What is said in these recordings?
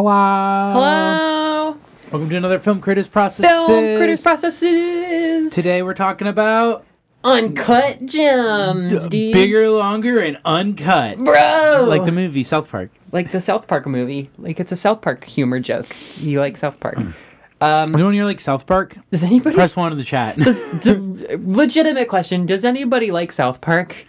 Hello. Hello, Welcome to another Film Critters Processes. film critters processes. Today we're talking about uncut gems, dude. bigger, longer, and uncut. bro. Like the movie South Park. like the South Park movie. Like it's a South Park humor joke. You like South Park? Mm. Um, Anyone here like South Park? does anybody? Press one in the chat. does, do, legitimate question. Does anybody like South Park?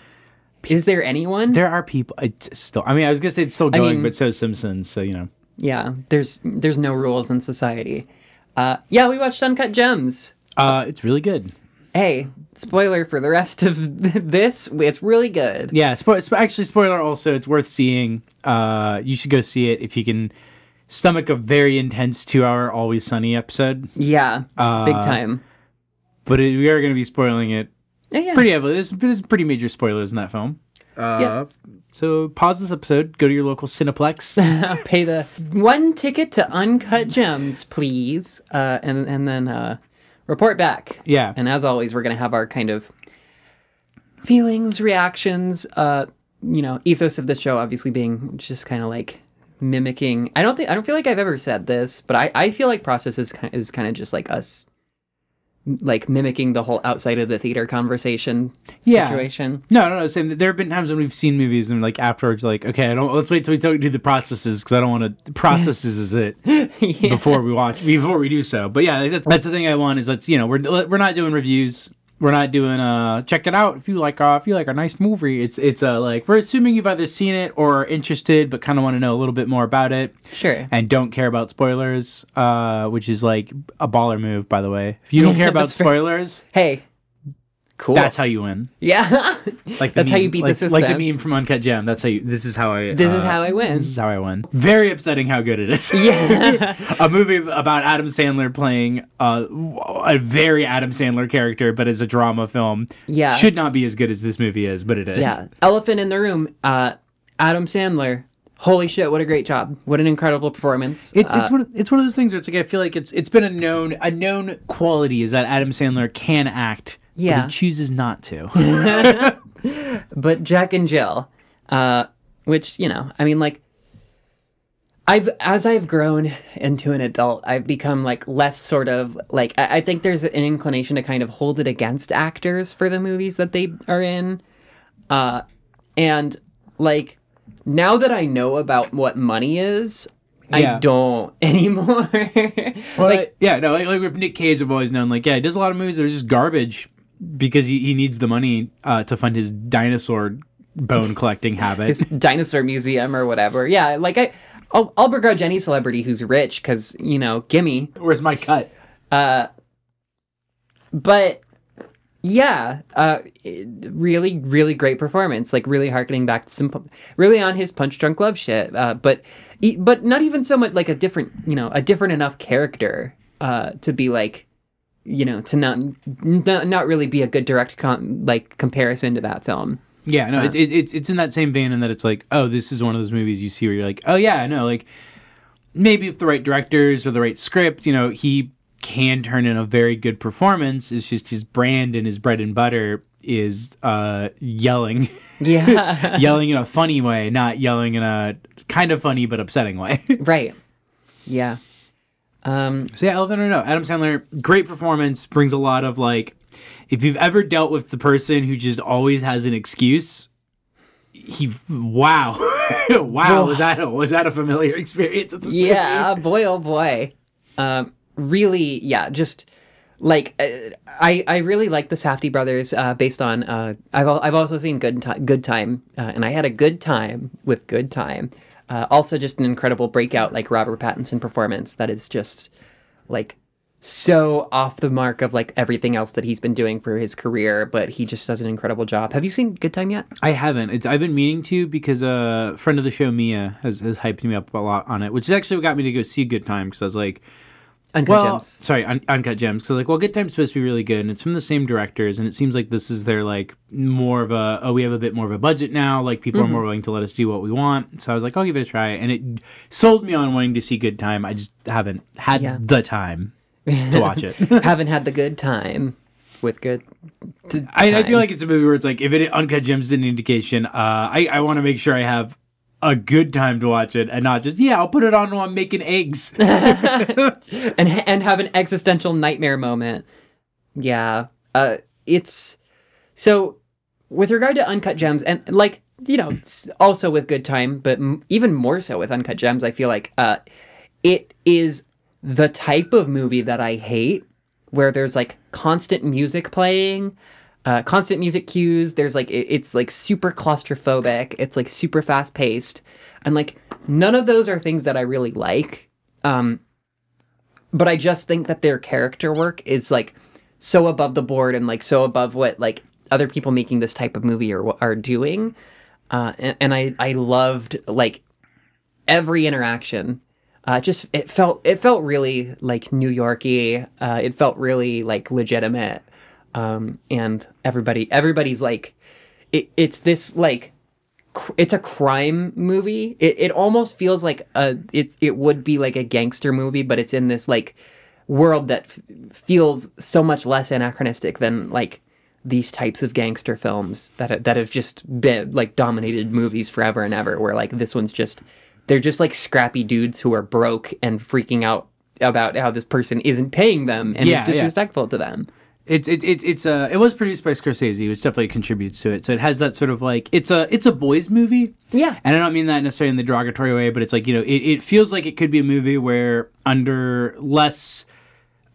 Is there anyone? there are people. It's still. I mean, I was gonna say it's still going, mean- but so is Simpsons. So you know. Yeah. There's there's no rules in society. Uh, yeah, we watched Uncut Gems. Uh, it's really good. Hey, spoiler for the rest of this. It's really good. Yeah. Spo- spo- actually, spoiler. Also, it's worth seeing. Uh, you should go see it if you can stomach a very intense two-hour Always Sunny episode. Yeah, Uh, big time. But it, we are going to be spoiling it Yeah, yeah. pretty heavily. There's, there's pretty major spoilers in that film. Uh, Yeah. So pause this episode, go to your local Cineplex. Pay the one ticket to Uncut Gems, please, uh, and and then uh, report back. yeah. And as always, we're gonna have our kind of feelings, reactions. Uh, you know, ethos of the show obviously being just kind of like mimicking. I don't think I don't feel like I've ever said this, but I I feel like process is kind is kind of just like us. Like mimicking the whole outside of the theater conversation Yeah. situation. No, no, no. Same. There have been times when we've seen movies and like afterwards, like, okay, I don't. Let's wait till we don't do the processes because I don't want to. Processes is it yeah. before we watch before we do so. But yeah, that's, that's the thing I want is let's you know we're we're not doing reviews. We're not doing a check it out if you like uh if you like a nice movie. It's it's uh like we're assuming you've either seen it or are interested but kind of want to know a little bit more about it. Sure. and don't care about spoilers, uh, which is like a baller move, by the way. If you don't care about fair. spoilers, Hey. Cool. that's how you win. yeah. Like That's how you beat the system. Like the meme from Uncut Gem. That's how you. This is how I. This is uh, how I win. This is how I win. Very upsetting how good it is. Yeah. a movie about Adam Sandler playing uh, a very Adam Sandler character, but as a drama film. Yeah. Should not be as good as this movie is, but it is. yeah. Elephant in the room. Uh, Adam Sandler. Holy shit! What a great job! What an incredible performance. It's Uh, it's one of, it's one of those things where it's like I feel like it's it's been a known a known quality is that Adam Sandler can act, Yeah. he chooses not to. but Jack and Jill, uh, which you know, I mean, like, I've as I've grown into an adult, I've become like less sort of like I, I think there's an inclination to kind of hold it against actors for the movies that they are in, uh, and like now that I know about what money is. Yeah. I don't anymore. Well, like, I- yeah, no, like, like with Nick Cage, I've always known, like, yeah, he does a lot of movies that are just garbage because he, he needs the money uh, to fund his dinosaur bone collecting habit. his dinosaur museum or whatever. Yeah, like I, I'll, I'll begrudge any celebrity who's rich because you know, gimme. Where's my cut? Uh, but yeah, uh, really, really great performance. Like really harkening back to some, really on his Punch Drunk Love shit. Uh, but, but not even so much like a different, you know, a different enough character uh, to be like. You know, to not not, not really be a good direct com- like comparison to that film. Yeah, no, it's it's it's in that same vein in that it's like, oh, this is one of those movies you see where you're like, oh yeah, I know, like maybe if the right directors or the right script, you know, he can turn in a very good performance. It's just his brand and his bread and butter is uh yelling Yeah, yelling in a funny way, not yelling in a kind of funny but upsetting way. right. Yeah. Um, So yeah, Elephant or no, Adam Sandler, great performance, brings a lot of like, if you've ever dealt with the person who just always has an excuse, he, wow, wow, was that a, was that a familiar experience with this yeah, boy, oh boy. Um, really, yeah, just like uh, I, I really like the Safdie brothers. Uh, based on uh, I've al- I've also seen Good Time, Good Time, uh, and I had a good time with Good Time. Uh, also, just an incredible breakout, like Robert Pattinson performance that is just like so off the mark of like everything else that he's been doing for his career, but he just does an incredible job. Have you seen Good Time yet? I haven't. It's I've been meaning to because a friend of the show, Mia, has, has hyped me up a lot on it, which is actually what got me to go see Good Time because I was like, Uncut well, Gems. sorry, Un- Uncut Gems. Because like, well, Good Time's supposed to be really good, and it's from the same directors, and it seems like this is their like more of a oh, we have a bit more of a budget now. Like people Mm-hmm. are more willing to let us do what we want. So I was like, I'll give it a try, and it sold me on wanting to see Good Time. I just haven't had Yeah. the time to watch it. Haven't had the good time with good. t- I, feel like it's a movie where it's like if it Uncut Gems is an indication, uh, I I want to make sure I have a good time to watch it and not just yeah I'll put it on while I'm making eggs. and and have an existential nightmare moment. Yeah. Uh it's so with regard to uncut gems and like you know also with good time but m- even more so with uncut gems I feel like uh it is the type of movie that I hate where there's like constant music playing uh, constant music cues. There's like it, it's like super claustrophobic. It's like super fast paced and like none of those are things that i really like. Um but i just think that their character work is like so above the board and like so above what like other people making this type of movie are are doing. Uh and, and i i loved like every interaction. Uh, just it felt it felt really like New Yorky. Uh, it felt really like legitimate, um, and everybody everybody's like, it, it's this like, cr- it's a crime movie. It it almost feels like a it's it would be like a gangster movie, but it's in this like world that f- feels so much less anachronistic than like these types of gangster films that that have just been like dominated movies forever and ever. Where like this one's just they're just like scrappy dudes who are broke and freaking out about how this person isn't paying them and Yeah, is yeah. disrespectful to them. It's it's it's it's uh it was produced by Scorsese, which definitely contributes to it. So it has that sort of like it's a it's a boys movie. Yeah. And I don't mean that necessarily in the derogatory way, but it's like, you know, it, it feels like it could be a movie where under less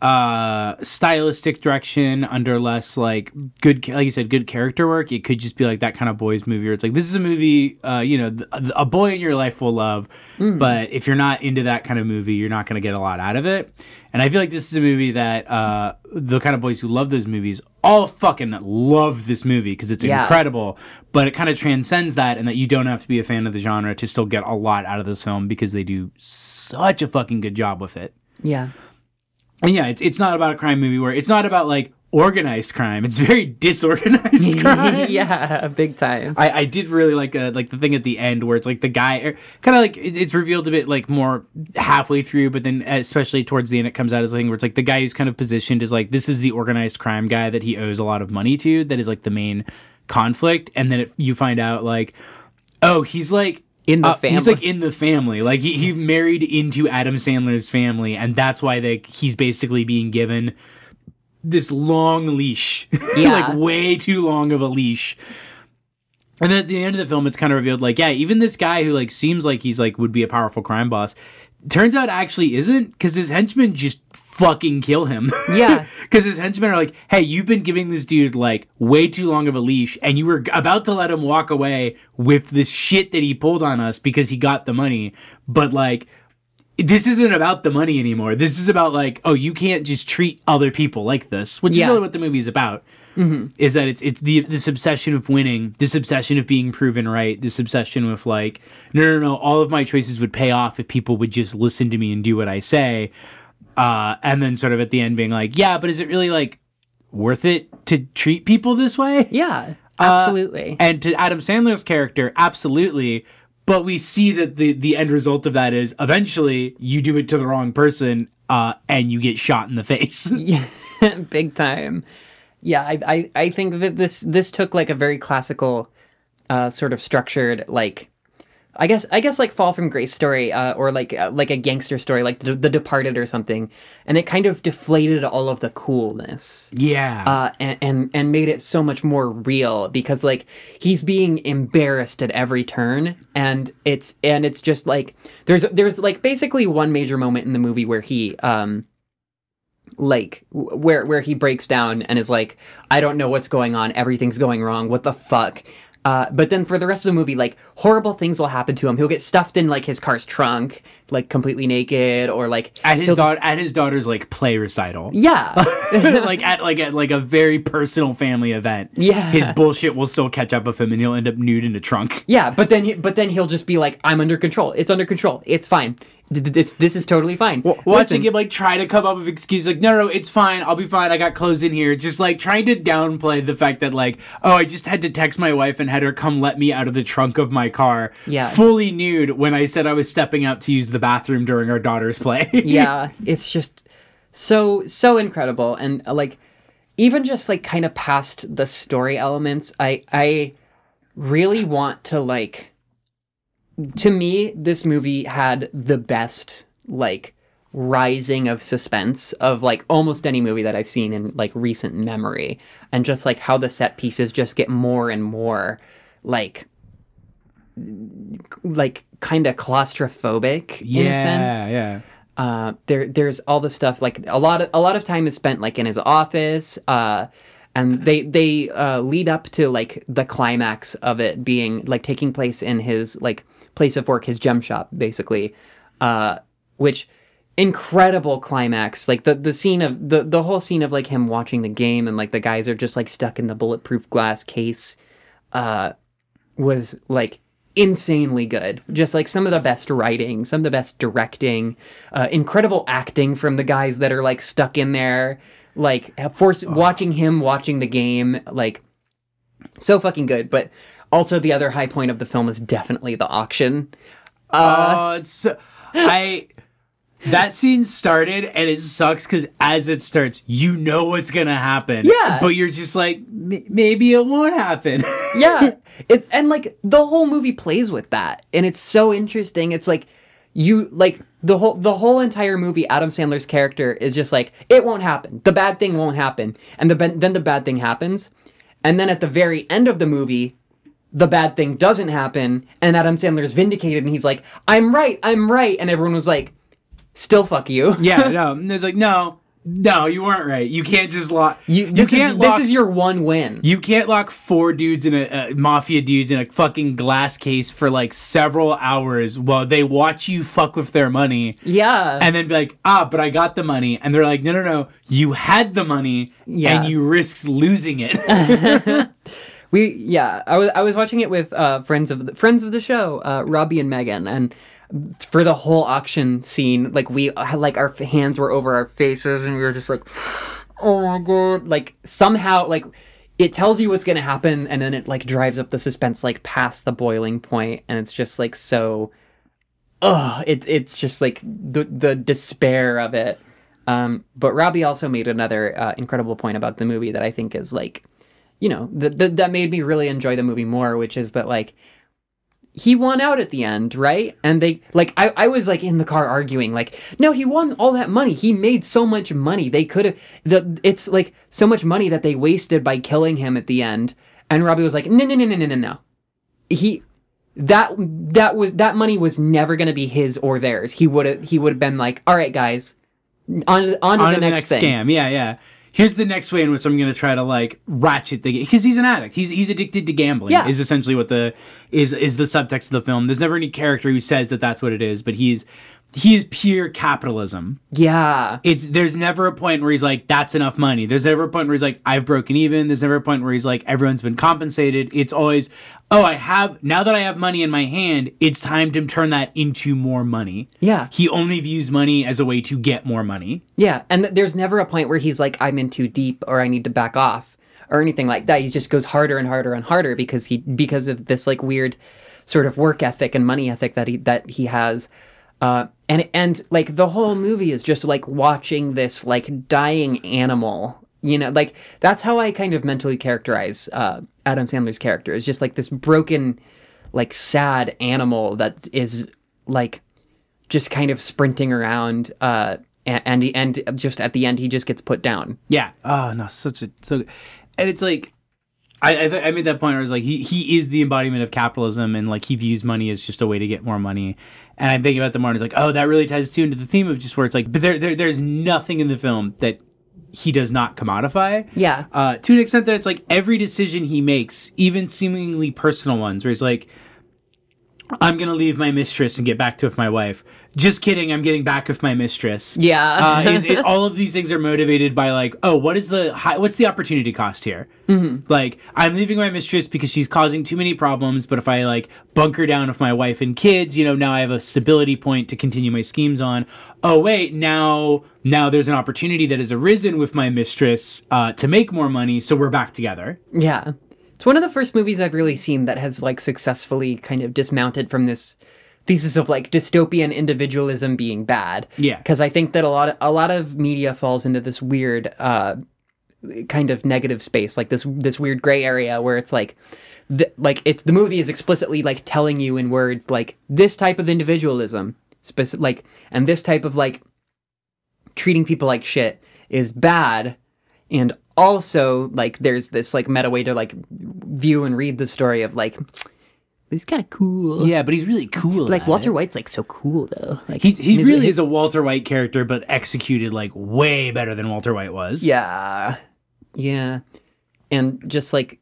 uh stylistic direction under less like good like you said good character work it could just be like that kind of boys movie where it's like this is a movie uh you know th- a boy in your life will love but if you're not into that kind of movie you're not going to get a lot out of it and i feel like this is a movie that uh the kind of boys who love those movies all fucking love this movie because it's Yeah. incredible but it kind of transcends that and that you don't have to be a fan of the genre to still get a lot out of this film because they do such a fucking good job with it Yeah. And yeah, it's it's not about a crime movie where it's not about like organized crime. It's very disorganized crime. yeah, big time. I, I did really like uh, like the thing at the end where it's like the guy kind of like it, it's revealed a bit like more halfway through, but then especially towards the end it comes out as a thing where it's like the guy who's kind of positioned as like this is the organized crime guy that he owes a lot of money to that is like the main conflict, and then it, you find out like oh he's like In the uh, He's like in the family. Like he, he married into Adam Sandler's family, and that's why like he's basically being given this long leash. Yeah. like way too long of a leash. And then at the end of the film, it's kind of revealed like, yeah, even this guy who like seems like he's like would be a powerful crime boss, turns out actually isn't because his henchmen just fucking kill him. Yeah. Because his henchmen are like, hey, you've been giving this dude like way too long of a leash, and you were about to let him walk away with this shit that he pulled on us because he got the money. But like, this isn't about the money anymore. This is about like, oh, you can't just treat other people like this, which Yeah. is really what the movie's about. Mm-hmm. Is that it's it's the this obsession of winning, this obsession of being proven right, this obsession with like, no, no, no, all of my choices would pay off if people would just listen to me and do what I say. Uh, and then sort of at the end being like, yeah, but is it really like worth it to treat people this way? Yeah, Uh, absolutely. And to Adam Sandler's character, absolutely. But we see that the the end result of that is eventually you do it to the wrong person, uh, and you get shot in the face. yeah, big time. Yeah, I, I I think that this this took like a very classical, uh, sort of structured like. I guess I guess like Fall from Grace story, uh, or like uh, like a gangster story, like the, the Departed or something, and it kind of deflated all of the coolness. yeah. uh, and, and and made it so much more real because like he's being embarrassed at every turn and it's and it's just like there's there's like basically one major moment in the movie where he um like where where he breaks down and is like I don't know what's going on everything's going wrong what the fuck uh, but then for the rest of the movie, like horrible things will happen to him. He'll get stuffed in like his car's trunk, like completely naked, or like at his he'll just- at his daughter's like play recital. yeah, like at like at like a very personal family event. Yeah. His bullshit will still catch up with him and he'll end up nude in a trunk. Yeah, but then he, but then he'll just be like, "I'm under control. It's under control. It's fine. D- d- It's this is totally fine." Watching Listen, him like try to come up with excuses like, no, no, it's fine. I'll be fine. I got clothes in here. Just like trying to downplay the fact that like, oh, I just had to text my wife and had her come let me out of the trunk of my car, Yeah. fully nude when I said I was stepping out to use the bathroom during our daughter's play. yeah, it's just so so incredible, and uh, like even just like kind of past the story elements, I I really want to like to me, this movie had the best like rising of suspense of like almost any movie that I've seen in like recent memory, and just like how the set pieces just get more and more like like kind of claustrophobic in a sense yeah. uh, there there's all the stuff like a lot of a lot of time is spent like in his office uh, and they they uh, lead up to like the climax of it being like taking place in his like place of work his gem shop basically uh, which incredible climax like the the scene of the the whole scene of like him watching the game and like the guys are just like stuck in the bulletproof glass case uh was like insanely good. Just like some of the best writing, some of the best directing, uh, incredible acting from the guys that are like stuck in there, like force watching him watching the game, like so fucking good. But also the other high point of the film is definitely the auction. Uh, oh, it's so, I. That scene started and it sucks because as it starts, you know what's gonna happen. Yeah. but you're just like, "M- maybe it won't happen. yeah it, and like the whole movie plays with that and it's so interesting it's like you like the whole the whole entire movie adam sandler's character is just like it won't happen the bad thing won't happen and the then the bad thing happens and then at the very end of the movie the bad thing doesn't happen and adam Sandler is vindicated and he's like i'm right i'm right and everyone was like still fuck you yeah, no. And there's like, no, no, you weren't right. You can't just lock. you, this, can't is, lock. this is your one win you can't lock four dudes in a uh, mafia dudes in a fucking glass case for like several hours while they watch you fuck with their money. yeah and then be like, ah, but I got the money. And they're like, no, no, no, you had the money Yeah. and you risked losing it. We yeah, I was I was watching it with uh, friends of the, friends of the show, uh, Robbie and Megan, and for the whole auction scene, like we like our hands were over our faces, and we were just like, oh my god, like somehow like it tells you what's gonna happen, and then it like drives up the suspense like past the boiling point, and it's just like so, ugh, it's it's just like the the despair of it. Um, but Robbie also made another uh, incredible point about the movie that I think is like you know, that that that made me really enjoy the movie more, which is that like he won out at the end, right? And they like I, I was like in the car arguing, like, no, he won all that money. He made so much money. They could have the it's like so much money that they wasted by killing him at the end. And Robbie was like, no, no, no, no, no, no, no. He that that was that money was never gonna be his or theirs. He would have he would have been like, all right, guys, on on to On the to next, thing. scam. Yeah, yeah. Here's the next way in which I'm going to try to like ratchet the because he's an addict. He's he's addicted to gambling. Yeah. is essentially what the is is the subtext of the film. There's never any character who says that that's what it is, but he's he is pure capitalism. Yeah. it's there's never a point where he's like that's enough money there's never a point where he's like i've broken even there's never a point where he's like everyone's been compensated it's always oh i have now that i have money in my hand it's time to turn that into more money Yeah. he only views money as a way to get more money Yeah, and th- there's never a point where he's like, I'm in too deep or I need to back off or anything like that. He just goes harder and harder and harder because he because of this like weird sort of work ethic and money ethic that he that he has. Uh, and and like the whole movie is just like watching this like dying animal. You know, like that's how I kind of mentally characterize uh, Adam Sandler's character. Is just like this broken, like sad animal that is like just kind of sprinting around uh and and, and just at the end he just gets put down yeah oh no such a so and it's like I I, th- I made that point where I was like he he is the embodiment of capitalism and like he views money as just a way to get more money. And I think about the more and it's like oh that really ties too into the theme of just where it's like but there, there there's nothing in the film that he does not commodify. Yeah. Uh, to an extent that it's like every decision he makes, even seemingly personal ones, where he's like, I'm gonna leave my mistress and get back to with my wife. Just kidding, I'm getting back with my mistress. yeah uh, is it, all of these things are motivated by like, oh, what is the high, what's the opportunity cost here? Mm-hmm. Like, I'm leaving my mistress because she's causing too many problems. But if I like bunker down with my wife and kids, you know, now I have a stability point to continue my schemes on. Oh wait, now now there's an opportunity that has arisen with my mistress uh, to make more money, so we're back together. yeah it's one of the first movies i've really seen that has like successfully kind of dismounted from this thesis of like dystopian individualism being bad Yeah. because i think that a lot of a lot of media falls into this weird uh kind of negative space, like this this weird gray area where it's like the, like it's the movie is explicitly like telling you in words like this type of individualism, speci- like and this type of like treating people like shit is bad and also like there's this like meta way to like view and read the story of like he's kind of cool Yeah, but he's really cool. like walter it. white's like so cool though like He he really is a Walter White character, but executed like way better than Walter White was. yeah yeah and just like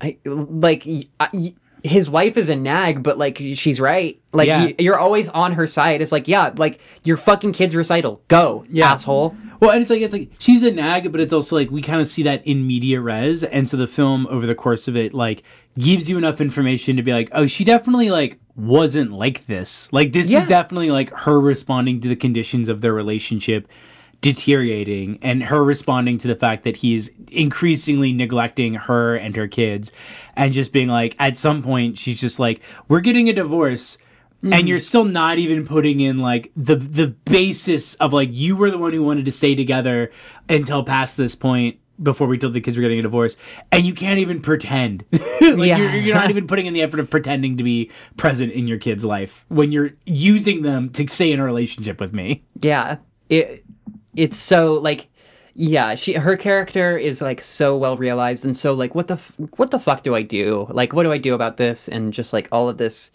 i like I- his wife is a nag but like she's right like Yeah. y- you're always on her side it's like yeah like your fucking kid's recital go Yeah. asshole Well, and it's like it's like she's a nag, but it's also like we kind of see that in media res, and so the film over the course of it like gives you enough information to be like, oh, she definitely like wasn't like this. Like this Yeah. is definitely like her responding to the conditions of their relationship deteriorating and her responding to the fact that he's increasingly neglecting her and her kids and just being like at some point she's just like we're getting a divorce and mm-hmm. you're still not even putting in like the the basis of like you were the one who wanted to stay together until past this point before we told the kids we're getting a divorce and you can't even pretend. Like Yeah. you're, you're not even putting in the effort of pretending to be present in your kid's life when you're using them to stay in a relationship with me. Yeah, it it's so like yeah, she her character is like so well realized and so like what the f- what the fuck do I do? Like what do I do about this and just like all of this,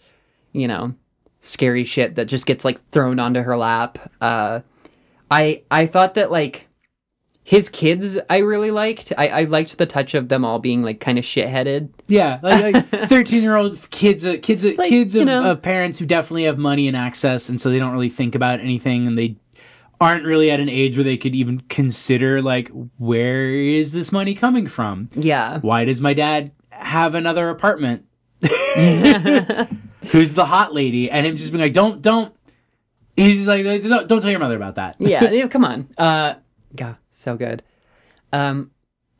you know, scary shit that just gets like thrown onto her lap. Uh I I thought that like his kids I really liked. I, I liked the touch of them all being like kind of shitheaded. Yeah, like thirteen year old kids, uh, kids, uh, Like, kids you know. of parents who definitely have money and access, and so they don't really think about anything, and they aren't really at an age where they could even consider like where is this money coming from? Yeah. Why does my dad have another apartment? Who's the hot lady? And him just being like, don't, don't. He's just like, don't, don't tell your mother about that. yeah, yeah, come on. Uh, yeah, so good. Um,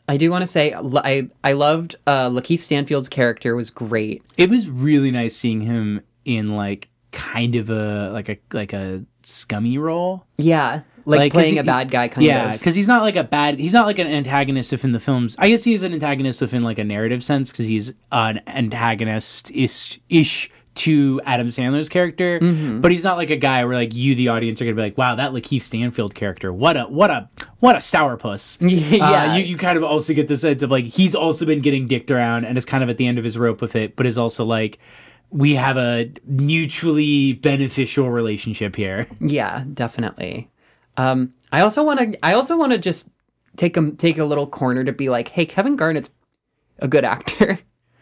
I do want to say I I loved uh, Lakeith Stanfield's character was great. it was really nice seeing him in like kind of a like a like a scummy role. Yeah, like, Like, playing he- a bad guy kind yeah, of. Yeah, because he's not like a bad. He's not like an antagonist within the films. I guess he is an antagonist within like a narrative sense because he's an antagonist ish ish to Adam Sandler's character. Mm-hmm. But he's not like a guy where like you, the audience, are gonna be like, "Wow, that Lakeith Stanfield character, what a what a what a sourpuss." Yeah. uh, you you kind of also get the sense of like he's also been getting dicked around and is kind of at the end of his rope with it, but is also like. We have a mutually beneficial relationship here. Yeah, definitely. Um, I also want to. I also want to just take a take a little corner to be like, hey, Kevin Garnett's a good actor.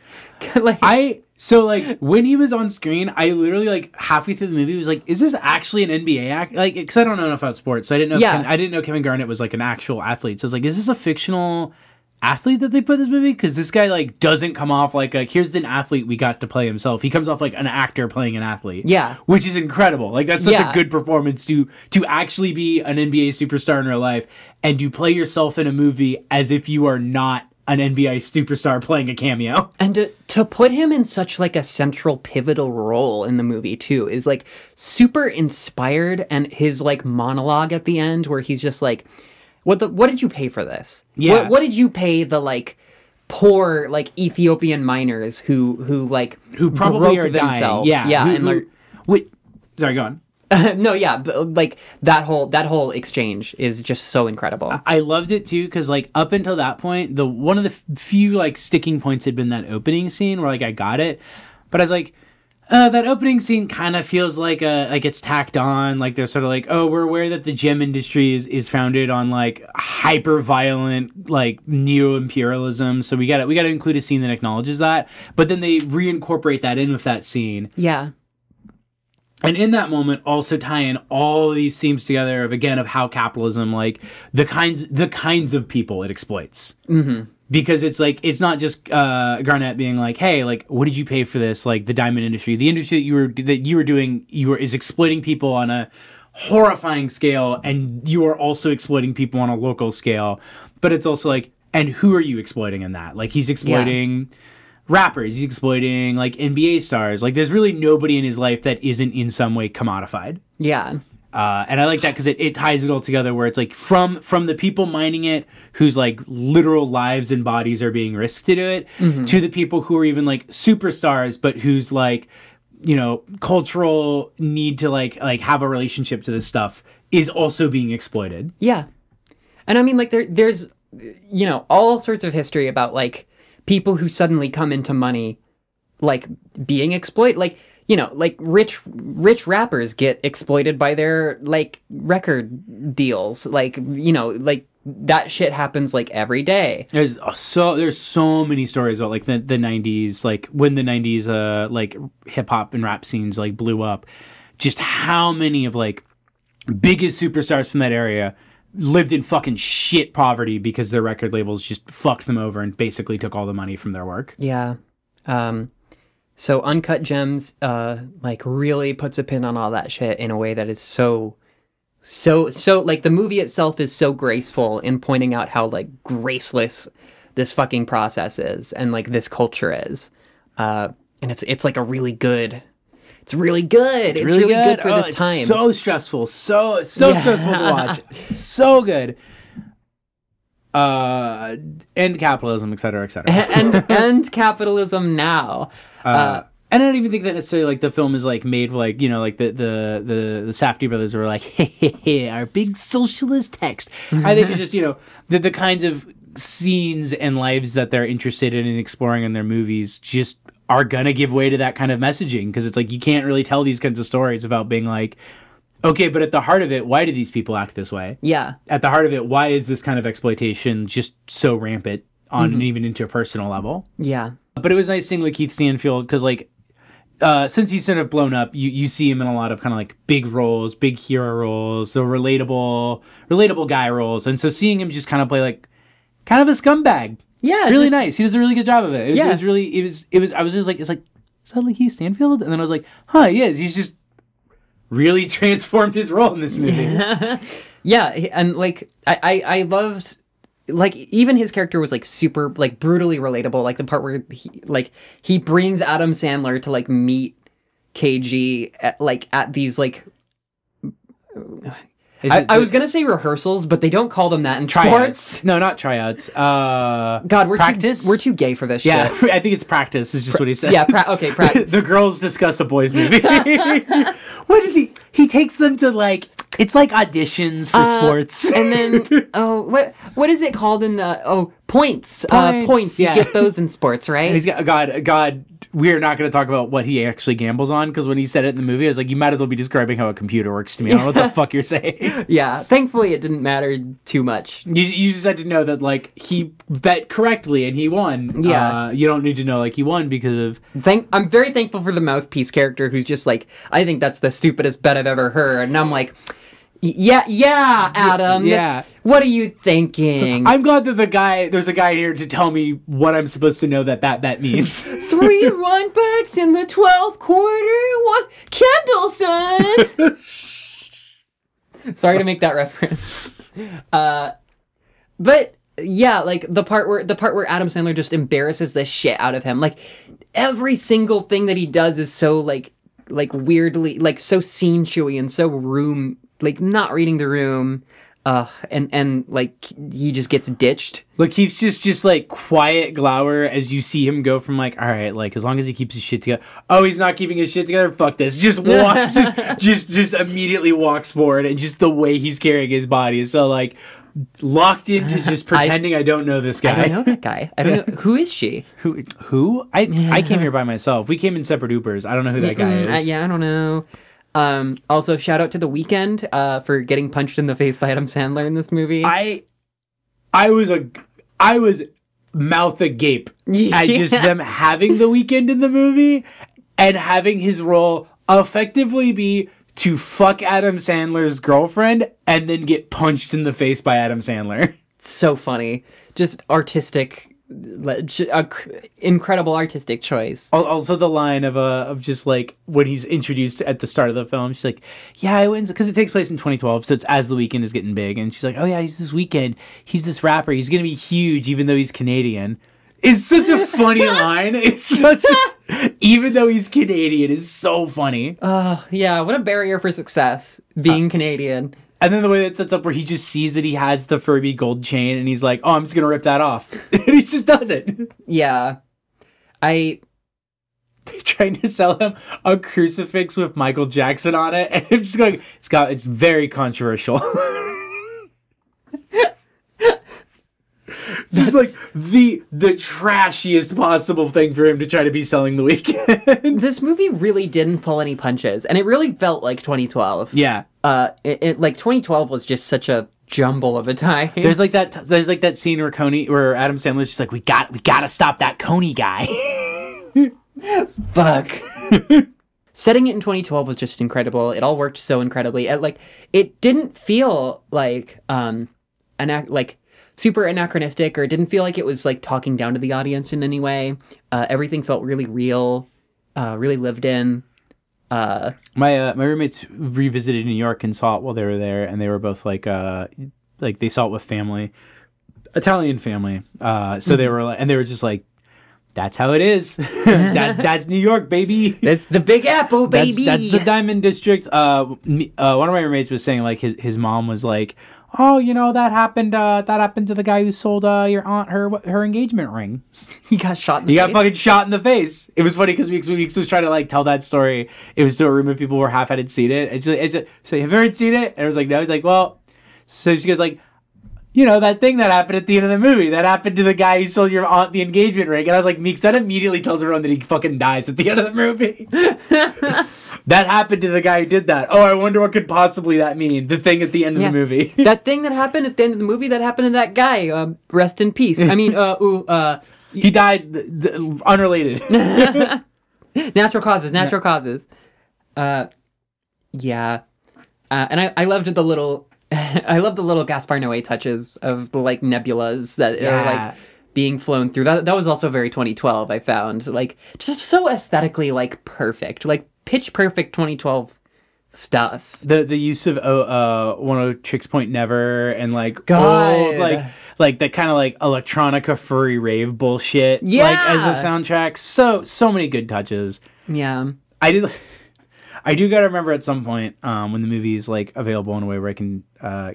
like, I so like when he was on screen, I literally like halfway through the movie was like, "Is this actually an NBA act?" Like, because I don't know enough about sports, so I didn't know. Yeah. Ken- I didn't know Kevin Garnett was like an actual athlete. So I was like, "Is this a fictional athlete that they put in this movie?" Because this guy like doesn't come off like a here's an athlete we got to play himself. He comes off like an actor playing an athlete. Yeah. which is incredible. Like that's such Yeah. a good performance to to actually be an NBA superstar in real life and to play yourself in a movie as if you are not an NBA superstar playing a cameo. and to, to put him in such like a central pivotal role in the movie too is like super inspired and his like monologue at the end where he's just like what the what did you pay for this Yeah. what, what did you pay the like poor like ethiopian miners who who like who probably broke are dying. themselves Yeah, yeah who- and they're wait, sorry, go on. no yeah but like that whole that whole exchange is just so incredible I loved it too because like up until that point, the one of the f- few like sticking points had been that opening scene where like I got it, but I was like. Uh, that opening scene kind of feels like a like it's tacked on like they're sort of like oh we're aware that the gem industry is is founded on like hyper violent like neo imperialism so we got to we got to include a scene that acknowledges that but then they reincorporate that in with that scene. Yeah. And in that moment also tie in all these themes together of again of how capitalism like the kinds the kinds of people it exploits. Mm-hmm. Because it's like it's not just uh garnett being like hey like what did you pay for this like the diamond industry? The industry that you were that you were doing you were is exploiting people on a horrifying scale and you are also exploiting people on a local scale. But it's also like and who are you exploiting in that? Like he's exploiting rappers he's exploiting like nba stars. Like there's really nobody in his life that isn't in some way commodified. Yeah Uh, and I like that because it, it ties it all together where it's like from from the people mining it whose like literal lives and bodies are being risked to do it to the people who are even like superstars but whose like you know cultural need to like like have a relationship to this stuff is also being exploited. Yeah. And I mean like there there's you know, all sorts of history about like people who suddenly come into money like being exploited like you know, like rich rich rappers get exploited by their like record deals. Like, you know, like that shit happens like every day. There's so there's so many stories about like the, the 90s like when the 90s uh like hip hop and rap scenes like blew up just how many of like biggest superstars from that area lived in fucking shit poverty because their record labels just fucked them over and basically took all the money from their work. Yeah. Um so Uncut Gems uh like really puts a pin on all that shit in a way that is so so so like the movie itself is so graceful in pointing out how like graceless this fucking process is and like this culture is. Uh and it's it's like a really good it's really good. It's, really, good, for Oh, this it's time. So stressful. So so Yeah. stressful to watch. so good. Uh end capitalism, et cetera, et cetera. and and capitalism now. Uh, and I don't even think that necessarily like the film is like made like you know like the the the, the Safdie brothers were like hey, hey, hey, our big socialist text. I think it's just you know the the kinds of scenes and lives that they're interested in and exploring in their movies just are gonna give way to that kind of messaging because it's like you can't really tell these kinds of stories without being like okay but at the heart of it why do these people act this way Yeah. at the heart of it why is this kind of exploitation just so rampant on an even interpersonal level Yeah. but it was nice seeing like Keith Stanfield because like uh, since he's sort of blown up, you, you see him in a lot of kind of like big roles, big hero roles, the relatable relatable guy roles, and so seeing him just kind of play like kind of a scumbag, Yeah. really just- nice. He does a really good job of it. It was, Yeah. it was really it was it was I was just like it's like is that like Keith Stanfield? And then I was like, huh, he is. He's just really transformed his role in this movie. Yeah, he- and like I, I I loved like even his character was like super like brutally relatable. Like the part where he like he brings Adam Sandler to like meet KG at, like at these like I, it I was gonna say rehearsals, but they don't call them that in tryouts. sports. No, not tryouts. Uh, God, we're practice. Too, we're too gay for this yeah, shit. I think it's practice. Is just what he said. Yeah, pra- okay, pra- the girls discuss a boys movie. what is he? He takes them to like it's like auditions for Uh, sports. and then oh what what is it called in the oh points uh Points, points yeah. you get those in sports right And he's got God. God, we're not going to talk about what he actually gambles on because when he said it in the movie, I was like, you might as well be describing how a computer works to me. I don't know what the fuck you're saying. yeah thankfully it didn't matter too much You, you just had to know that like he bet correctly and he won. Yeah. uh, you don't need to know like he won because of Thank I'm very thankful for the mouthpiece character who's just like, I think that's the stupidest bet I've ever heard. And I'm like, "Y- yeah, yeah, Adam. yeah. what are you thinking? I'm glad that the guy there's a guy here to tell me what I'm supposed to know that that bet means. Three run backs in the 12th quarter? What? Kendall, son! Sorry to make that reference. Uh, but yeah, like the part where the part where Adam Sandler just embarrasses the shit out of him. Like every single thing that he does is so like like weirdly like so scene chewy and so room like not reading the room. Uh, and and like he just gets ditched. Look, he's just just like quiet glower as you see him go from like, all right, like as long as he keeps his shit together. Oh, he's not keeping his shit together. Fuck this. Just walks, just just just immediately walks forward, and just the way he's carrying his body is so like locked into just pretending I, don't know this guy. I know that guy. I don't know who is she. Who? Who? I I came here by myself. We came in separate Ubers. I don't know who that guy is. Uh, yeah, I don't know. Um, also, shout out to The Weeknd uh, for getting punched in the face by Adam Sandler in this movie. I I was a I was mouth agape at just Yeah. them having the Weeknd in the movie and having his role effectively be to fuck Adam Sandler's girlfriend and then get punched in the face by Adam Sandler. so funny. Just artistic, a incredible artistic choice. Also, the line of uh of just like when he's introduced at the start of the film, she's like, "Yeah, I went because it takes place in 2012, so it's as the Weeknd is getting big." And she's like, "Oh yeah, he's this Weeknd. He's this rapper. He's gonna be huge, even though he's Canadian." It's such a funny line. It's such a, even though he's Canadian, is so funny. Oh, yeah, what a barrier for success being Canadian. And then the way that sets up where he just sees that he has the Furby gold chain and he's like, "Oh, I'm just gonna rip that off," and he just does it. Yeah. I They're trying to sell him a crucifix with Michael Jackson on it, and I'm just going, "It's got, it's very controversial." just like the the trashiest possible thing for him to try to be selling the Weeknd. this movie really didn't pull any punches and it really felt like 2012. yeah. Uh it, it like 2012 was just such a jumble of a time. There's like that. There's like that scene where Kony, where Adam Sandler's just like, "We got, we got to stop that Kony guy." fuck. Setting it in 2012 was just incredible. It all worked so incredibly. It, like it didn't feel like um an act like super anachronistic or it didn't feel like it was like talking down to the audience in any way. Uh, everything felt really real, uh, really lived in. Uh, my uh, my roommates revisited New York and saw it while they were there, and they were both like, uh, like they saw it with family, Italian family. Uh, so they were like, and they were just like, "That's how it is. that's that's New York, baby." that's the Big Apple, That's, baby. that's the Diamond District. Uh, me- uh, one of my roommates was saying like his his mom was like, "Oh, you know that happened. Uh, that happened to the guy who sold uh, your aunt her her engagement ring. he got shot. In the He got face. fucking shot in the face. It was funny because Weeks Weeks was trying to like tell that story. It was to a room of people who were half hadn't seen it. It's just, it's just, so have you ever seen it? And I was like, no. He's like, well. So she goes like, you know that thing that happened at the end of the movie that happened to the guy who sold your aunt the engagement ring. And I was like, Meeks, that immediately tells everyone that he fucking dies at the end of the movie. that happened to the guy who did that. Oh, I wonder what could possibly that mean. The thing at the end Yeah. of the movie. that thing that happened at the end of the movie that happened to that guy. Um, rest in peace. I mean, uh, ooh, uh, he died th- th- unrelated. natural causes, natural causes. Uh, yeah, uh, and I, I loved the little, I love the little Gaspar Noé touches of the like nebulas that are like being flown through. That that was also very 2012. I found like just so aesthetically like perfect, like pitch perfect 2012 stuff. the the use of oh, uh Oneohtrix Point Never and like God. old like like that kind of like electronica furry rave bullshit Yeah, like as a soundtrack. So so many good touches. Yeah, i did i do gotta remember at some point um when the movie is like available in a way where i can uh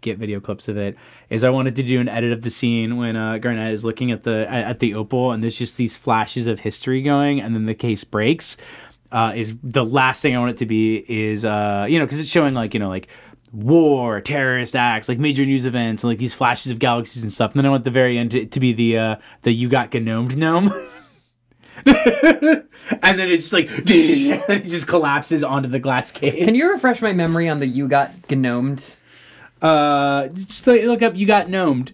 get video clips of it is i wanted to do an edit of the scene when uh garnett is looking at the at the opal and there's just these flashes of history going and then the case breaks uh, is the last thing I want it to be is uh, you know because it's showing like you know like war, terrorist acts, like major news events, and like these flashes of galaxies and stuff. And then I want the very end to, to be the uh, the you got gnomed gnome. and then it's just like it just collapses onto the glass case. can you refresh my memory on the you got gnomed? uh just like, look up you got gnomed?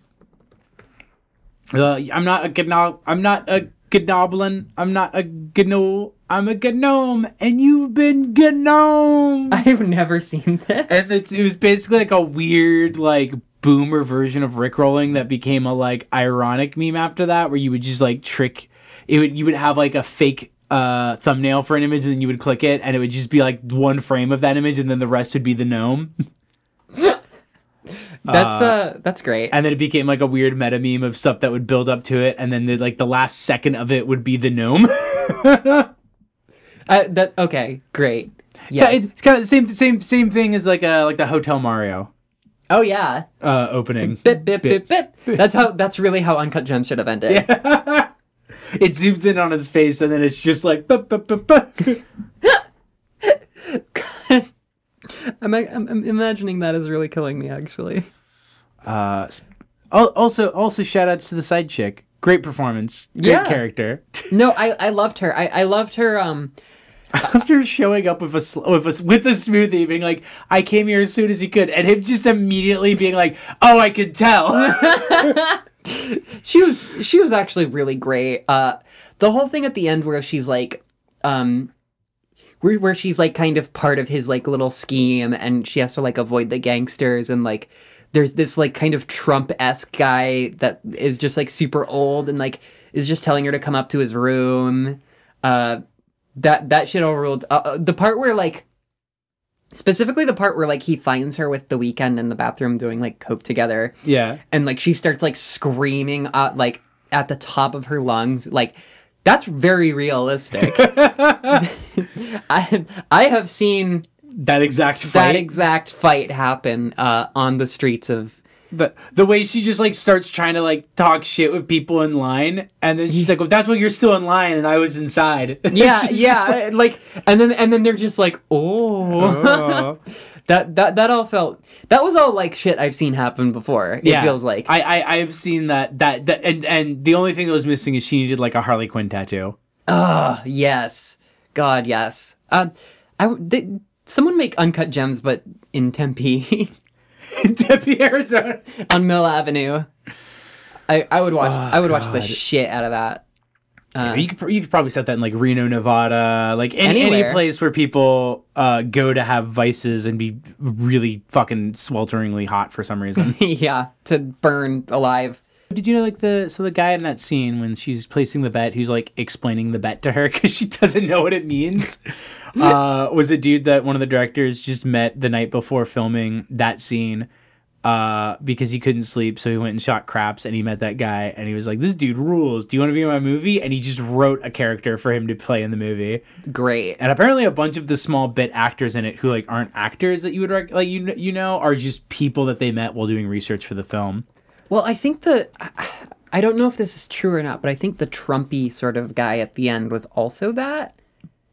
Uh, I'm not a gno- I'm not a gnoblin. I'm not a gno. I'm a gnome, and you've been gnome. I've never seen this. And it's, it was basically like a weird, like boomer version of Rickrolling that became a like ironic meme after that, where you would just like trick. It would you would have like a fake uh, thumbnail for an image, and then you would click it, and it would just be like one frame of that image, and then the rest would be the gnome. That's uh, that's great. And then it became like a weird meta meme of stuff that would build up to it, and then the, like the last second of it would be the gnome. Uh, that okay, great. yeah, it's kind of the same same same thing as like uh like the Hotel Mario oh yeah. uh opening. Bip bip bip bip. That's how. That's really how Uncut Gems should have ended. Yeah. it zooms in on his face and then it's just like bup, bup, bup. I'm, I'm, I'm imagining that is really killing me. Actually. uh also also shout outs to the side chick great performance great Yeah. character No, I I loved her. I I loved her. Um. after showing up with a sl- with a with a smoothie being like i came here as soon as he could and him just immediately being like oh i could tell She was she was actually really great. Uh, the whole thing at the end where she's like, um, where where she's like kind of part of his like little scheme, and she has to like avoid the gangsters, and like there's this like kind of Trump esque guy that is just like super old and like is just telling her to come up to his room. Uh, that that shit overruled. Uh, uh, the part where like. Specifically, the part where like he finds her with the Weeknd in the bathroom doing like coke together, yeah and like she starts like screaming uh, like at the top of her lungs. Like that's very realistic. I I have seen that exact fight. that exact fight happen uh, on the streets of the the way she just like starts trying to like talk shit with people in line, and then she's like, "Well, that's why you're still in line, and I was inside." yeah yeah like, like, and then and then they're just like oh "Oh." That that that all felt that was all like shit I've seen happen before. It feels like I, I I've seen that that that and and the only thing that was missing is she needed like a Harley Quinn tattoo. Ah, yes. God, yes. Uh, I they, someone make uncut gems, but in Tempe Tempe, Arizona. on Mill Avenue. I I would watch. Oh, I would watch the shit out of that. Uh, you could you could probably set that in like Reno, Nevada, like any, any place where people uh, go to have vices and be really fucking swelteringly hot for some reason. yeah, to burn alive. Did you know like the so the guy in that scene when she's placing the bet, who's like explaining the bet to her because she doesn't know what it means, uh, was a dude that one of the directors just met the night before filming that scene. Uh, because he couldn't sleep, so he went and shot craps, and he met that guy, and he was like, "This dude rules. Do you want to be in my movie?" And he just wrote a character for him to play in the movie. Great. And apparently, a bunch of the small bit actors in it who like aren't actors that you would rec- like you you know are just people that they met while doing research for the film. Well, I think the. I- I don't know if this is true or not, but I think the Trumpy sort of guy at the end was also that.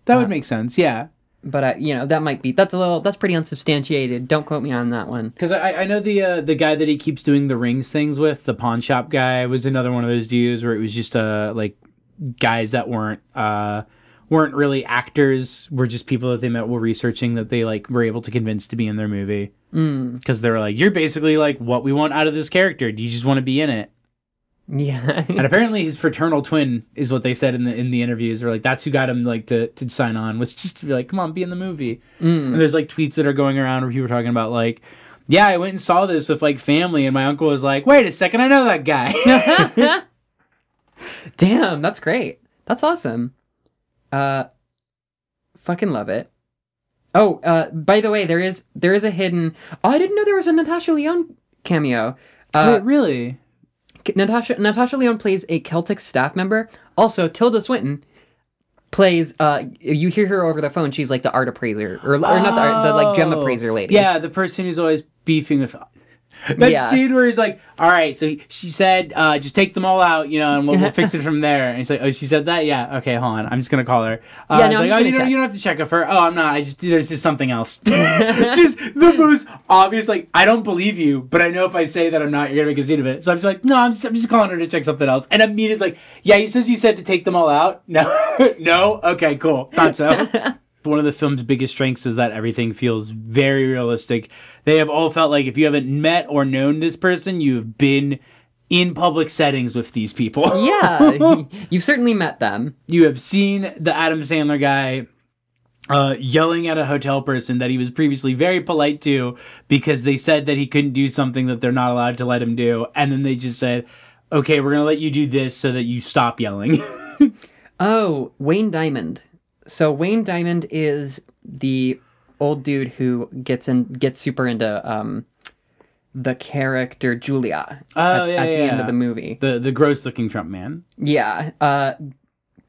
That would make sense, yeah. But uh, you know, that might be that's a little that's pretty unsubstantiated. Don't quote me on that one. Because I, I know the uh, the guy that he keeps doing the rings things with, the pawn shop guy, was another one of those dudes where it was just uh like guys that weren't uh weren't really actors, were just people that they met while researching that they like were able to convince to be in their movie. Because they were like, you're basically like what we want out of this character. Do you just want to be in it? Yeah. And apparently his fraternal twin is what they said in the in the interviews. They're like, that's who got him like to, to sign on was just to be like, come on, be in the movie. And there's like tweets that are going around where people are talking about like, yeah, I went and saw this with like family, and my uncle was like, wait a second, I know that guy. Damn, that's great. That's awesome. Uh fucking love it. Oh, uh by the way, there is there is a hidden Oh, I didn't know there was a Natasha Lyonne cameo. Uh Wait, really? Natasha Natasha Lyonne plays a Celtic staff member. Also, Tilda Swinton plays uh you hear her over the phone, she's like the art appraiser or, or not the art, the like gem Oh. appraiser lady. Yeah, the person who's always beefing with. That Yeah. scene where he's like, "All right, so she said, uh, just take them all out, you know, and we'll, we'll fix it from there." And he's like, "Oh, she said that? Yeah, okay, hold on, I'm just gonna call her." Uh, Yeah, no, like, "Oh, you, don't, you don't have to check with her. Oh, I'm not. I just there's just something else. just the most obvious. Like, I don't believe you, but I know if I say that I'm not, you're gonna make a scene of it. So I'm just like, no, I'm just, I'm just calling her to check something else. And Amina's like, yeah, he says you said to take them all out. No, no, okay, cool, thought so. One of the film's biggest strengths is that everything feels very realistic. They have all felt like if you haven't met or known this person, you've been in public settings with these people. Yeah, you've certainly met them. you have seen the Adam Sandler guy uh, yelling at a hotel person that he was previously very polite to because they said that he couldn't do something that they're not allowed to let him do. And then they just said, okay, we're going to let you do this so that you stop yelling. Oh, Wayne Diamond. So Wayne Diamond is the old dude who gets in gets super into um the character Julia Oh, at, yeah, at the end of the movie. the, the gross looking Trump man. Yeah. Uh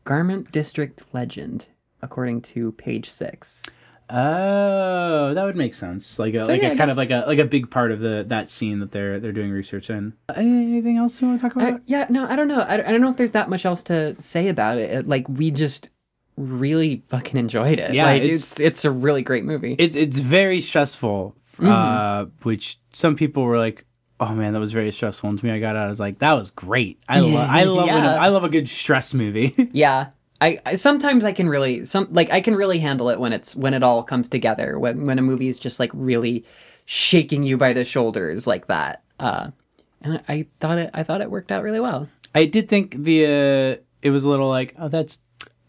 Garment District Legend, according to page six. Oh, that would make sense. Like a So, like yeah, a kind of like a like a big part of the that scene that they're they're doing research in. Anything else you want to talk about? I, yeah, no, I don't know. I, I don't know if there's that much else to say about. It- Like we just really fucking enjoyed it. Yeah, like, it's- it's it's a really great movie. it's it's very stressful. Uh, which some people were like, "Oh man, that was very stressful." And to me, I got out. I was like, "That was great. I love I love when. I love a good stress movie." Yeah. I, I sometimes I can really some like I can really handle it when it's when it all comes together when when a movie is just like really shaking you by the shoulders like that. Uh and I, I thought it I thought it worked out really well. I did think the uh, it was a little like, "Oh, that's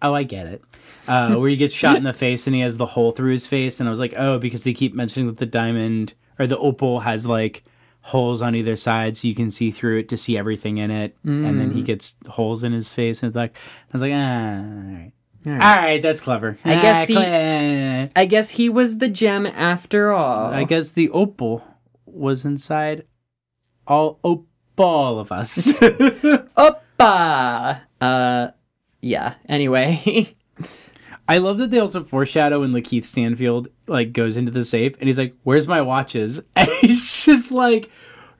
oh, I get it." Uh, where he gets shot in the face and he has the hole through his face, and I was like, "Oh," because they keep mentioning that the diamond or the opal has like holes on either side so you can see through it to see everything in it and then he gets holes in his face and like i was like ah all right all right, that's clever I guess Ah, he- cle- I guess he was the gem after all. i guess the opal was inside all op- all of us bah. Uh, yeah. Anyway. I love that they also foreshadow when Lakeith Stanfield like goes into the safe and he's like, "Where's my watches?" And he's just like,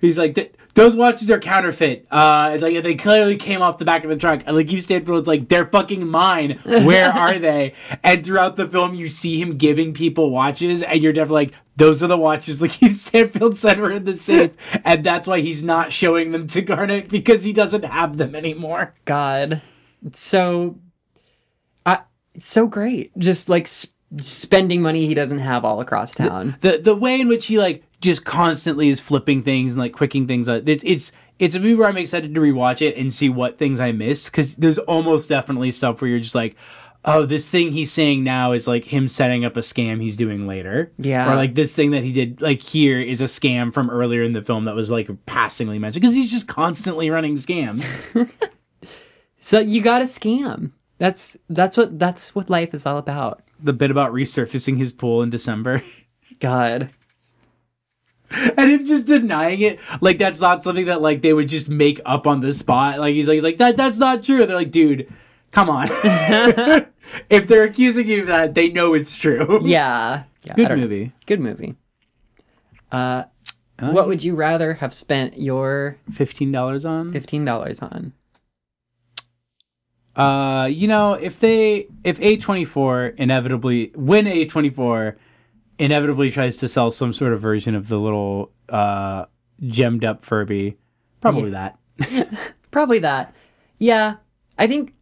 he's like, "Those watches are counterfeit. Uh, it's like they clearly came off the back of the truck." And Lakeith Stanfield's like, "They're fucking mine. Where are they?" And throughout the film, you see him giving people watches, and you're definitely like, "Those are the watches Lakeith Stanfield said were in the safe," and that's why he's not showing them to Garnett because he doesn't have them anymore. God. So. I, it's so great. Just like sp- spending money he doesn't have all across town. the the way in which he like just constantly is flipping things and like quicking things up. It's it's it's a movie where I'm excited to rewatch it and see what things I missed because there's almost definitely stuff where you're just like, oh, this thing he's saying now is like him setting up a scam he's doing later. Yeah. Or like this thing that he did like here is a scam from earlier in the film that was like passingly mentioned because he's just constantly running scams. So you got to scam. That's that's what that's what life is all about. the bit about resurfacing his pool in December. God. and him just denying it like that's not something that like they would just make up on the spot like he's like he's like that that's not true they're like dude come on if they're accusing you of that they know it's true Yeah. yeah good know. movie Good movie. Uh, what would you rather have spent your $15 on fifteen dollars on? Uh you know if they if a24 inevitably when a24 inevitably tries to sell some sort of version of the little uh gemmed up furby probably that Probably that. Yeah. I think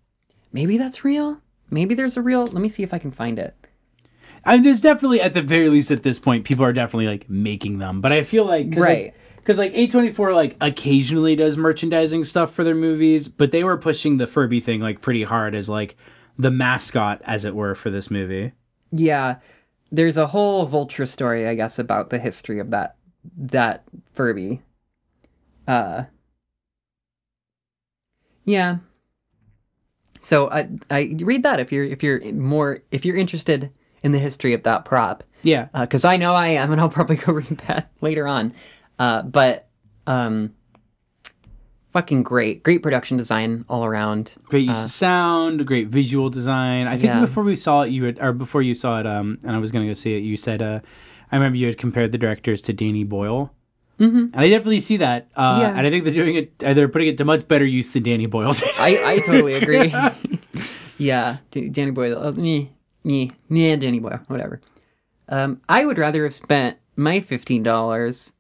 maybe that's real. Maybe there's a real. Let me see if I can find it. I mean, there's definitely at the very least at this point, people are definitely like making them. But I feel like Right. Because like A24 like occasionally does merchandising stuff for their movies, but they were pushing the Furby thing like pretty hard as like the mascot, as it were, for this movie. Yeah. There's a whole vulture story, I guess, about the history of that that Furby. Uh. Yeah. So I I read that if you're if you're more if you're interested in the history of that prop. Yeah, because I know I am, and I'll probably go read that later on. Uh, but um, fucking great, great production design all around. great use of sound, great visual design. I think Uh, Yeah. before we saw it, you had or before you saw it, um, and I was gonna go see it. You said, uh, I remember you had compared the directors to Danny Boyle. Mm-hmm. And I definitely see that, uh, Yeah. and I think they're doing it. uh, They're putting it to much better use than Danny Boyle did. I, I totally agree. yeah, Danny Boyle. Uh, meh, meh, meh, Danny Boyle, whatever. Um, I would rather have spent my fifteen dollars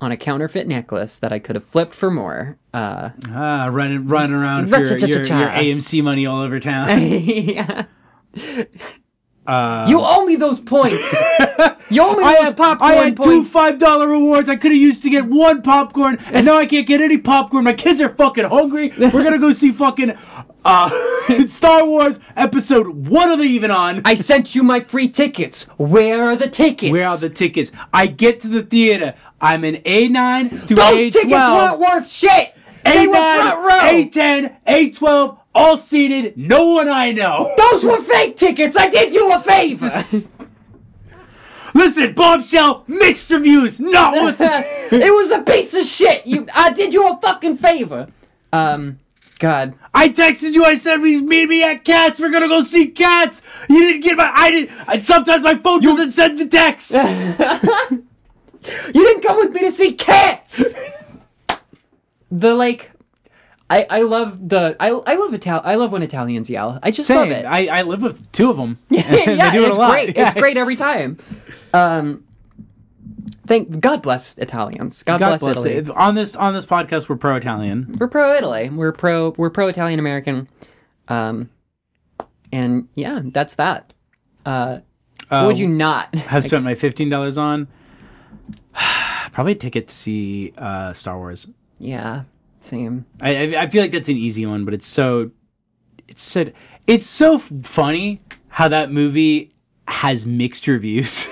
on a counterfeit necklace that I could have flipped for more. Uh, Ah, running running around for your, your, your AMC money all over town. yeah. Uh, You owe me those points. you owe me I those had, popcorn I had two five dollar rewards. I could have used to get one popcorn, and now I can't get any popcorn. My kids are fucking hungry. We're gonna go see fucking uh, Star Wars Episode. What are they even on? I sent you my free tickets. Where are the tickets? Where are the tickets? I get to the theater. I'm an A9 to Those A12. tickets weren't worth shit. They were front row. A9, A10, A12, all seated. No one I know. Those were fake tickets. I did you a favor. Listen, bombshell, mixed reviews. Not with it was a piece of shit. You, I did you a fucking favor. Um, God. I texted you. I said we meet me at Cats. We're gonna go see Cats. You didn't get my. I didn't. I, sometimes my phone doesn't send the text. You didn't come with me to see cats. the like, I I love the I I love Ital I love when Italians yell. I just love it. I, I live with two of them. yeah, do it it's great. Yeah, it's great every time. Um, thank God bless Italians. God, God bless, bless Italy. it. On this on this podcast, we're pro Italian. We're pro Italy. We're pro we're pro Italian American. Um, and yeah, that's that. Uh, what would you not have spent my fifteen dollars on? Probably a ticket to see uh, Star Wars. Yeah, same. I, I I feel like that's an easy one, but it's so it's so it's so funny how that movie has mixed reviews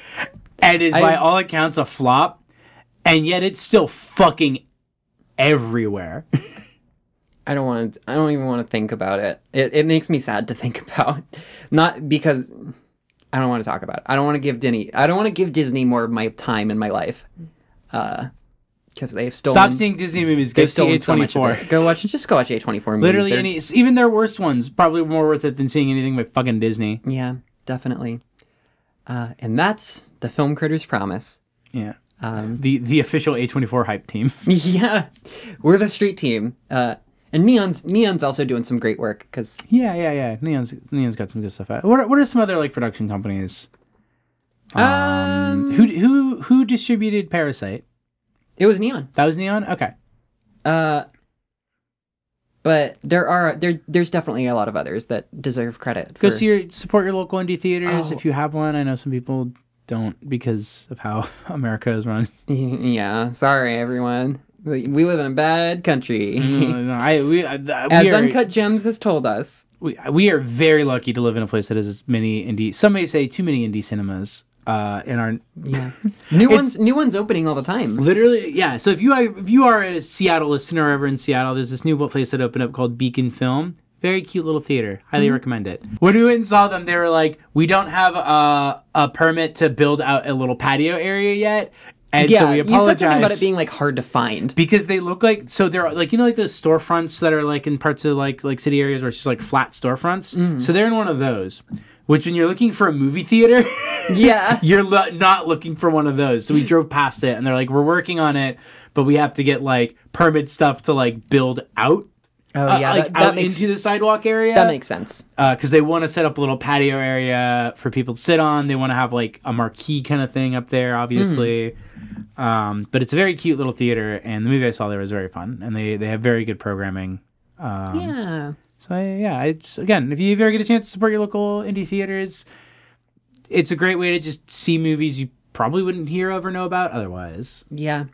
and is by all accounts a flop, and yet it's still fucking everywhere. I don't want to. I don't even want to think about it. It it makes me sad to think about. Not because I don't want to talk about it. I don't want to give Disney. I don't want to give Disney more of my time in my life. Uh, because they've stolen. Stop seeing Disney movies. Go They've see stolen so much of A24. it. Go watch. Just go watch A twenty four movies. Literally, They're- any even their worst ones probably more worth it than seeing anything by fucking Disney. Yeah, definitely. Uh, and that's the Film Critters promise. Yeah. Um, The the official A24 hype team. yeah, we're the street team. Uh, and Neon's Neon's also doing some great work because Yeah, yeah, yeah. Neon's Neon's got some good stuff out. What are, what are some other like production companies? Um, who who who distributed Parasite? It was Neon. That was Neon. Okay. Uh, but there are there there's definitely a lot of others that deserve credit. Go for- see your support your local indie theaters Oh. if you have one. I know some people don't because of how America is run. Yeah, sorry everyone. We we live in a bad country. No, no, I we, uh, th- As are Uncut Gems has told us. we, we are very lucky to live in a place that has as many indie. Some may say too many indie cinemas. Uh, in our Yeah. New ones new ones opening all the time. Literally, yeah. So if you are if you are a Seattle listener or ever in Seattle, there's this new place that opened up called Beacon Film. Very cute little theater. Highly Mm-hmm. recommend it. When we went and saw them, they were like, "We don't have a a permit to build out a little patio area yet," and Yeah, so we apologize. you start talking about it being like hard to find. because they look like so they're like you know like those storefronts that are like in parts of like like city areas where it's just like flat storefronts. Mm. So they're in one of those. Which when you're looking for a movie theater. Yeah. you're lo- not looking for one of those. So we drove past it and they're like, we're working on it, but we have to get like permit stuff to like build out. Oh uh, yeah, like that, that out makes into the sidewalk area. that makes sense. because they want to set up a little patio area for people to sit on. They want to have like a marquee kind of thing up there, obviously. Hmm. Um, but it's a very cute little theater, and the movie I saw there was very fun, and they they have very good programming. Um, Yeah. So I, yeah, it's again, if you ever get a chance to support your local indie theaters, it's a great way to just see movies you probably wouldn't hear of or know about otherwise. Yeah.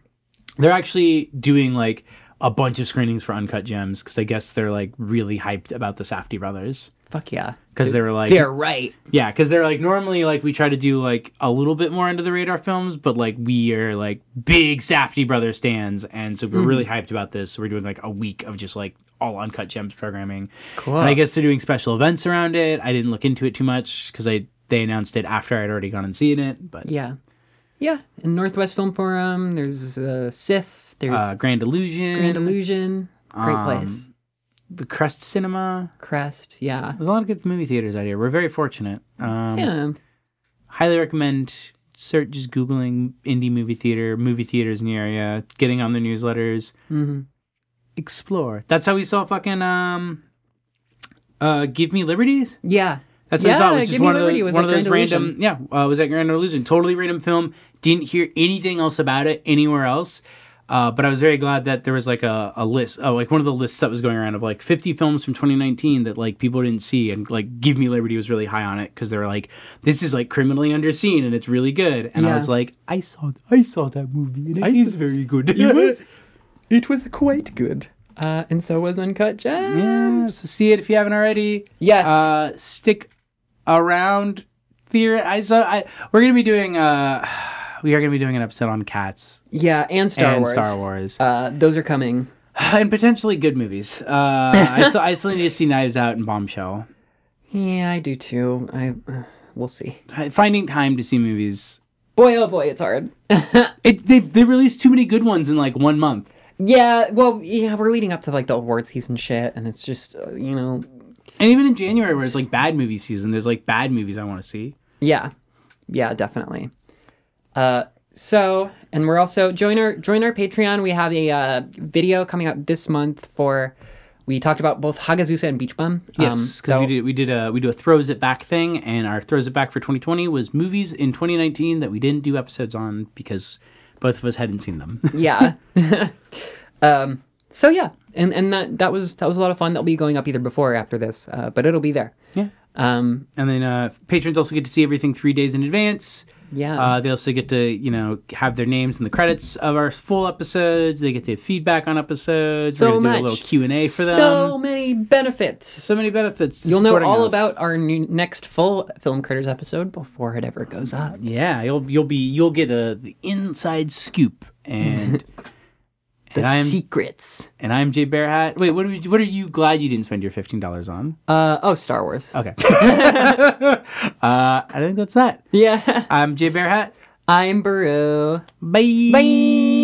They're actually doing like a bunch of screenings for Uncut Gems because I guess they're like really hyped about the Safdie brothers Fuck yeah. because they were like They're right. yeah, because they're like normally like we try to do like a little bit more under the radar films, but like we are like big Safdie brother stands, and so we're really hyped about this. So we're doing like a week of just like all uncut gems programming. Cool. And I guess they're doing special events around it. I didn't look into it too much because I they announced it after I'd already gone and seen it. But Yeah. Yeah. In Northwest Film Forum, there's uh, SIFF, there's uh, Grand Illusion, Grand Illusion. Great um, place. The Crest Cinema. Crest. Yeah. There's a lot of good movie theaters out here. We're very fortunate. Um, Yeah. highly recommend search just googling indie movie theater movie theaters in the area getting on the newsletters Mm-hmm. explore that's how we saw fucking um uh give me liberties Yeah. that's what saw Yeah, it was just Give Me one of, the, was one of those random yeah uh, was at grand illusion totally random film didn't hear anything else about it anywhere else uh, but I was very glad that there was like a, a list, oh, like one of the lists that was going around of like 50 films from 2019 that like people didn't see, and like Give Me Liberty was really high on it because they were like, this is like criminally underseen and it's really good. And I was like, I saw, I saw that movie and it I is saw- very good. It was it was quite good. Uh, and so was Uncut Gems. yeah. So see it if you haven't already. Yes. Uh, stick around. Theory. I saw. I we're gonna be doing. Uh, we are gonna be doing an episode on cats yeah, and Star and Wars. Star Wars. Uh, those are coming. and potentially good movies. Uh, I still I still need to see Knives Out and Bombshell. Yeah, I do too. I uh, we'll see. Finding time to see movies. Boy, oh boy, it's hard. It they they released too many good ones in like one month. yeah, well, yeah, we're leading up to like the award season shit, and it's just uh, you know, And even in January, where it's like bad movie season, there's like bad movies I want to see. yeah, yeah, definitely. Uh, so, and we're also join our join our Patreon. We have a uh, video coming out this month for. We talked about both Hagazussa and Beach Bum. Yes, because Um, we did we did a we do a throws it back thing, and our throws it back for 2020 was movies in 2019 that we didn't do episodes on because both of us hadn't seen them. yeah. um, so yeah, and and that that was that was a lot of fun. That'll be going up either before or after this, uh, but it'll be there. yeah, Um, and then uh, patrons also get to see everything three days in advance. Yeah. Uh, they also get to you know have their names in the credits of our full episodes. They get to have feedback on episodes. so We're much do a little Q and A for them. So many benefits. so many benefits. You'll know all us. about our new next full Film Critters episode before it ever goes up. Yeah, you'll you'll be you'll get a the inside scoop and. The and secrets. and I'm Jay Bearhat. Wait, what are, you, what are you glad you didn't spend your fifteen dollars on? Uh oh, Star Wars. Okay. uh, I think that's that. Yeah. I'm Jay Bearhat. I'm Baru. Bye. Bye.